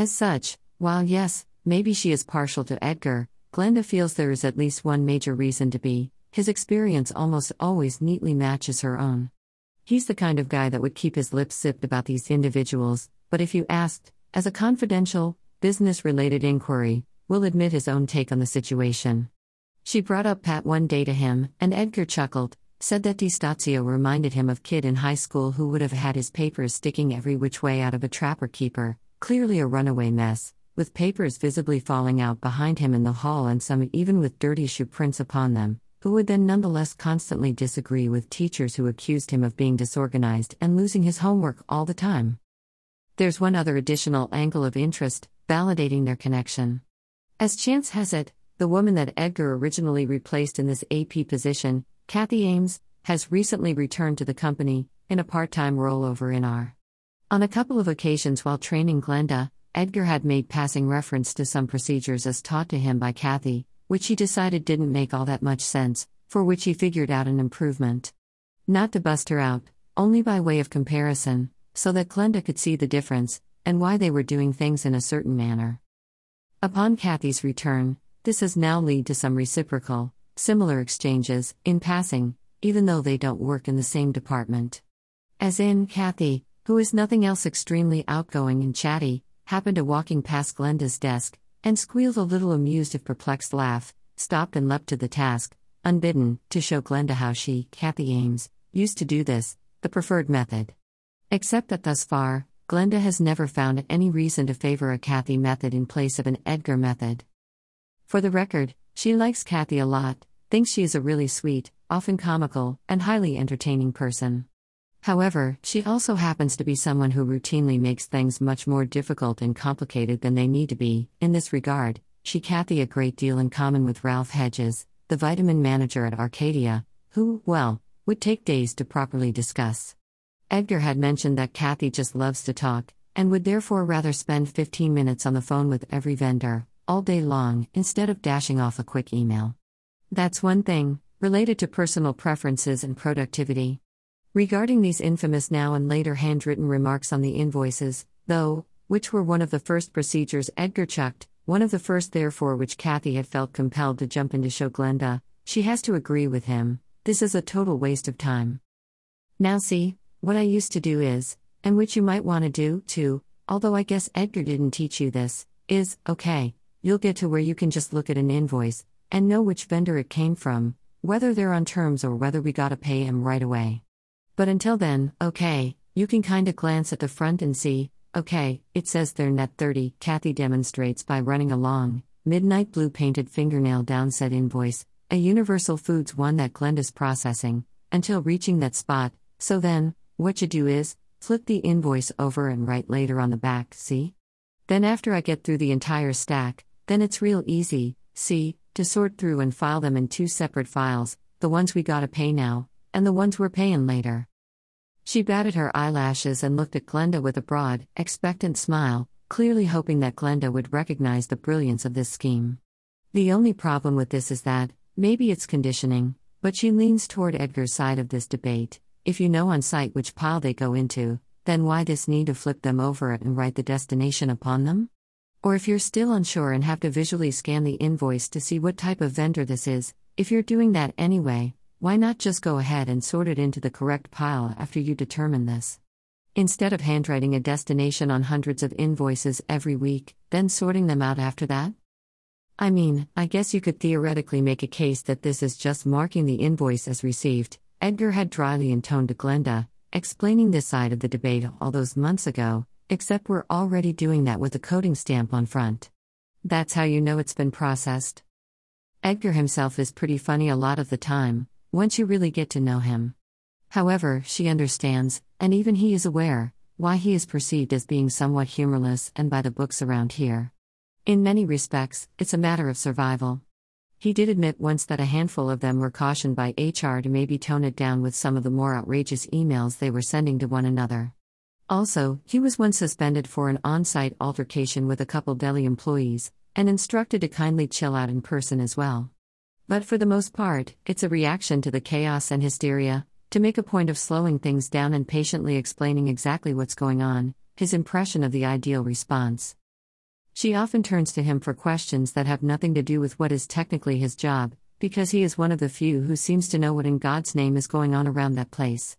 As such, while yes, maybe she is partial to Edgar, Glenda feels there is at least one major reason to be his experience almost always neatly matches her own. He's the kind of guy that would keep his lips zipped about these individuals, but if you asked, as a confidential, business related inquiry, will admit his own take on the situation. She brought up Pat one day to him, and Edgar chuckled, said that DiStazio reminded him of kid in high school who would have had his papers sticking every which way out of a trapper keeper, clearly a runaway mess, with papers visibly falling out behind him in the hall and some even with dirty shoe prints upon them, who would then nonetheless constantly disagree with teachers who accused him of being disorganized and losing his homework all the time. There's one other additional angle of interest, validating their connection. As chance has it, the woman that Edgar originally replaced in this AP position, Kathy Ames, has recently returned to the company, in a part time rollover in R. On a couple of occasions while training Glenda, Edgar had made passing reference to some procedures as taught to him by Kathy, which he decided didn't make all that much sense, for which he figured out an improvement. Not to bust her out, only by way of comparison, so that Glenda could see the difference, and why they were doing things in a certain manner. Upon Kathy's return, this has now led to some reciprocal, similar exchanges, in passing, even though they don't work in the same department. As in, Kathy, who is nothing else extremely outgoing and chatty, happened to walking past Glenda's desk, and squealed a little amused if perplexed laugh, stopped and leapt to the task, unbidden, to show Glenda how she, Kathy Ames, used to do this, the preferred method. Except that thus far, Glenda has never found any reason to favor a Kathy method in place of an Edgar method. For the record, she likes Kathy a lot, thinks she is a really sweet, often comical, and highly entertaining person. However, she also happens to be someone who routinely makes things much more difficult and complicated than they need to be. In this regard, she Kathy a great deal in common with Ralph Hedges, the vitamin manager at Arcadia, who, well, would take days to properly discuss. Edgar had mentioned that Kathy just loves to talk, and would therefore rather spend 15 minutes on the phone with every vendor, all day long, instead of dashing off a quick email. That's one thing, related to personal preferences and productivity. Regarding these infamous now and later handwritten remarks on the invoices, though, which were one of the first procedures Edgar chucked, one of the first therefore which Kathy had felt compelled to jump in to show Glenda, she has to agree with him, this is a total waste of time. Now see, what I used to do is, and which you might want to do, too, although I guess Edgar didn't teach you this, is, okay, you'll get to where you can just look at an invoice, and know which vendor it came from, whether they're on terms or whether we gotta pay him right away. But until then, okay, you can kinda glance at the front and see, okay, it says they're net 30, Kathy demonstrates by running along, midnight blue painted fingernail down said invoice, a Universal Foods one that Glenda's processing, until reaching that spot, so then, what you do is, flip the invoice over and write later on the back, see? Then after I get through the entire stack, then it's real easy, see, to sort through and file them in two separate files, the ones we gotta pay now, and the ones we're paying later. She batted her eyelashes and looked at Glenda with a broad, expectant smile, clearly hoping that Glenda would recognize the brilliance of this scheme. The only problem with this is that, maybe it's conditioning, but she leans toward Edgar's side of this debate. If you know on sight which pile they go into, then why this need to flip them over and write the destination upon them? Or if you're still unsure and have to visually scan the invoice to see what type of vendor this is, if you're doing that anyway, why not just go ahead and sort it into the correct pile after you determine this? Instead of handwriting a destination on hundreds of invoices every week, then sorting them out after that? I mean, I guess you could theoretically make a case that this is just marking the invoice as received, Edgar had dryly intoned to Glenda, explaining this side of the debate all those months ago, except we're already doing that with a coding stamp on front. That's how you know it's been processed. Edgar himself is pretty funny a lot of the time, once you really get to know him. However, she understands, and even he is aware, why he is perceived as being somewhat humorless and by the books around here. In many respects, it's a matter of survival. He did admit once that a handful of them were cautioned by HR to maybe tone it down with some of the more outrageous emails they were sending to one another. Also, he was once suspended for an on site altercation with a couple deli employees, and instructed to kindly chill out in person as well. But for the most part, it's a reaction to the chaos and hysteria, to make a point of slowing things down and patiently explaining exactly what's going on, his impression of the ideal response. She often turns to him for questions that have nothing to do with what is technically his job, because he is one of the few who seems to know what in God's name is going on around that place.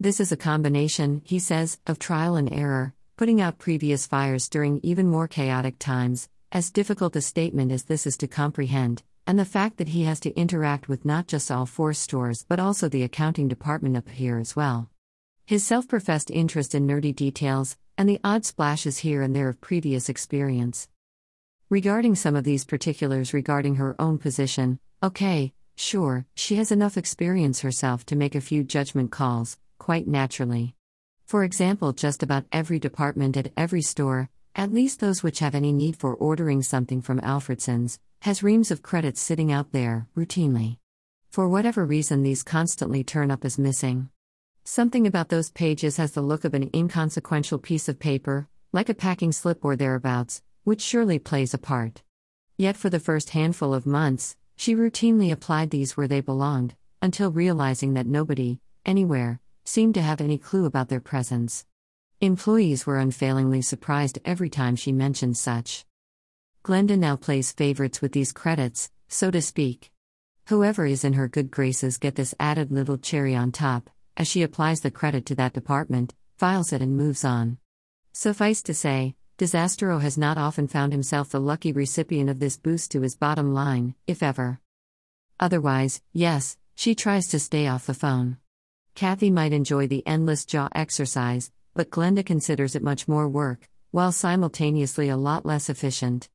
This is a combination, he says, of trial and error, putting out previous fires during even more chaotic times, as difficult a statement as this is to comprehend, and the fact that he has to interact with not just all four stores but also the accounting department up here as well. His self professed interest in nerdy details, and the odd splashes here and there of previous experience. Regarding some of these particulars regarding her own position, okay, sure, she has enough experience herself to make a few judgment calls, quite naturally. For example, just about every department at every store, at least those which have any need for ordering something from Alfredsons, has reams of credits sitting out there, routinely. For whatever reason, these constantly turn up as missing. Something about those pages has the look of an inconsequential piece of paper, like a packing slip or thereabouts, which surely plays a part. Yet for the first handful of months, she routinely applied these where they belonged, until realizing that nobody, anywhere, seemed to have any clue about their presence. Employees were unfailingly surprised every time she mentioned such. Glenda now plays favorites with these credits, so to speak. Whoever is in her good graces get this added little cherry on top, as she applies the credit to that department, files it, and moves on. Suffice to say, Disastro has not often found himself the lucky recipient of this boost to his bottom line, if ever. Otherwise, yes, she tries to stay off the phone. Kathy might enjoy the endless jaw exercise, but Glenda considers it much more work, while simultaneously a lot less efficient.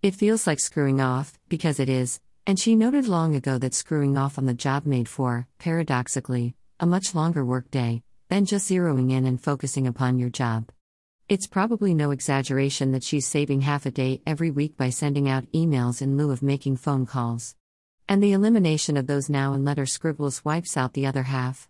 It feels like screwing off, because it is, and she noted long ago that screwing off on the job made for, paradoxically, a much longer workday, than just zeroing in and focusing upon your job. It's probably no exaggeration that she's saving half a day every week by sending out emails in lieu of making phone calls. And the elimination of those now and letter scribbles wipes out the other half.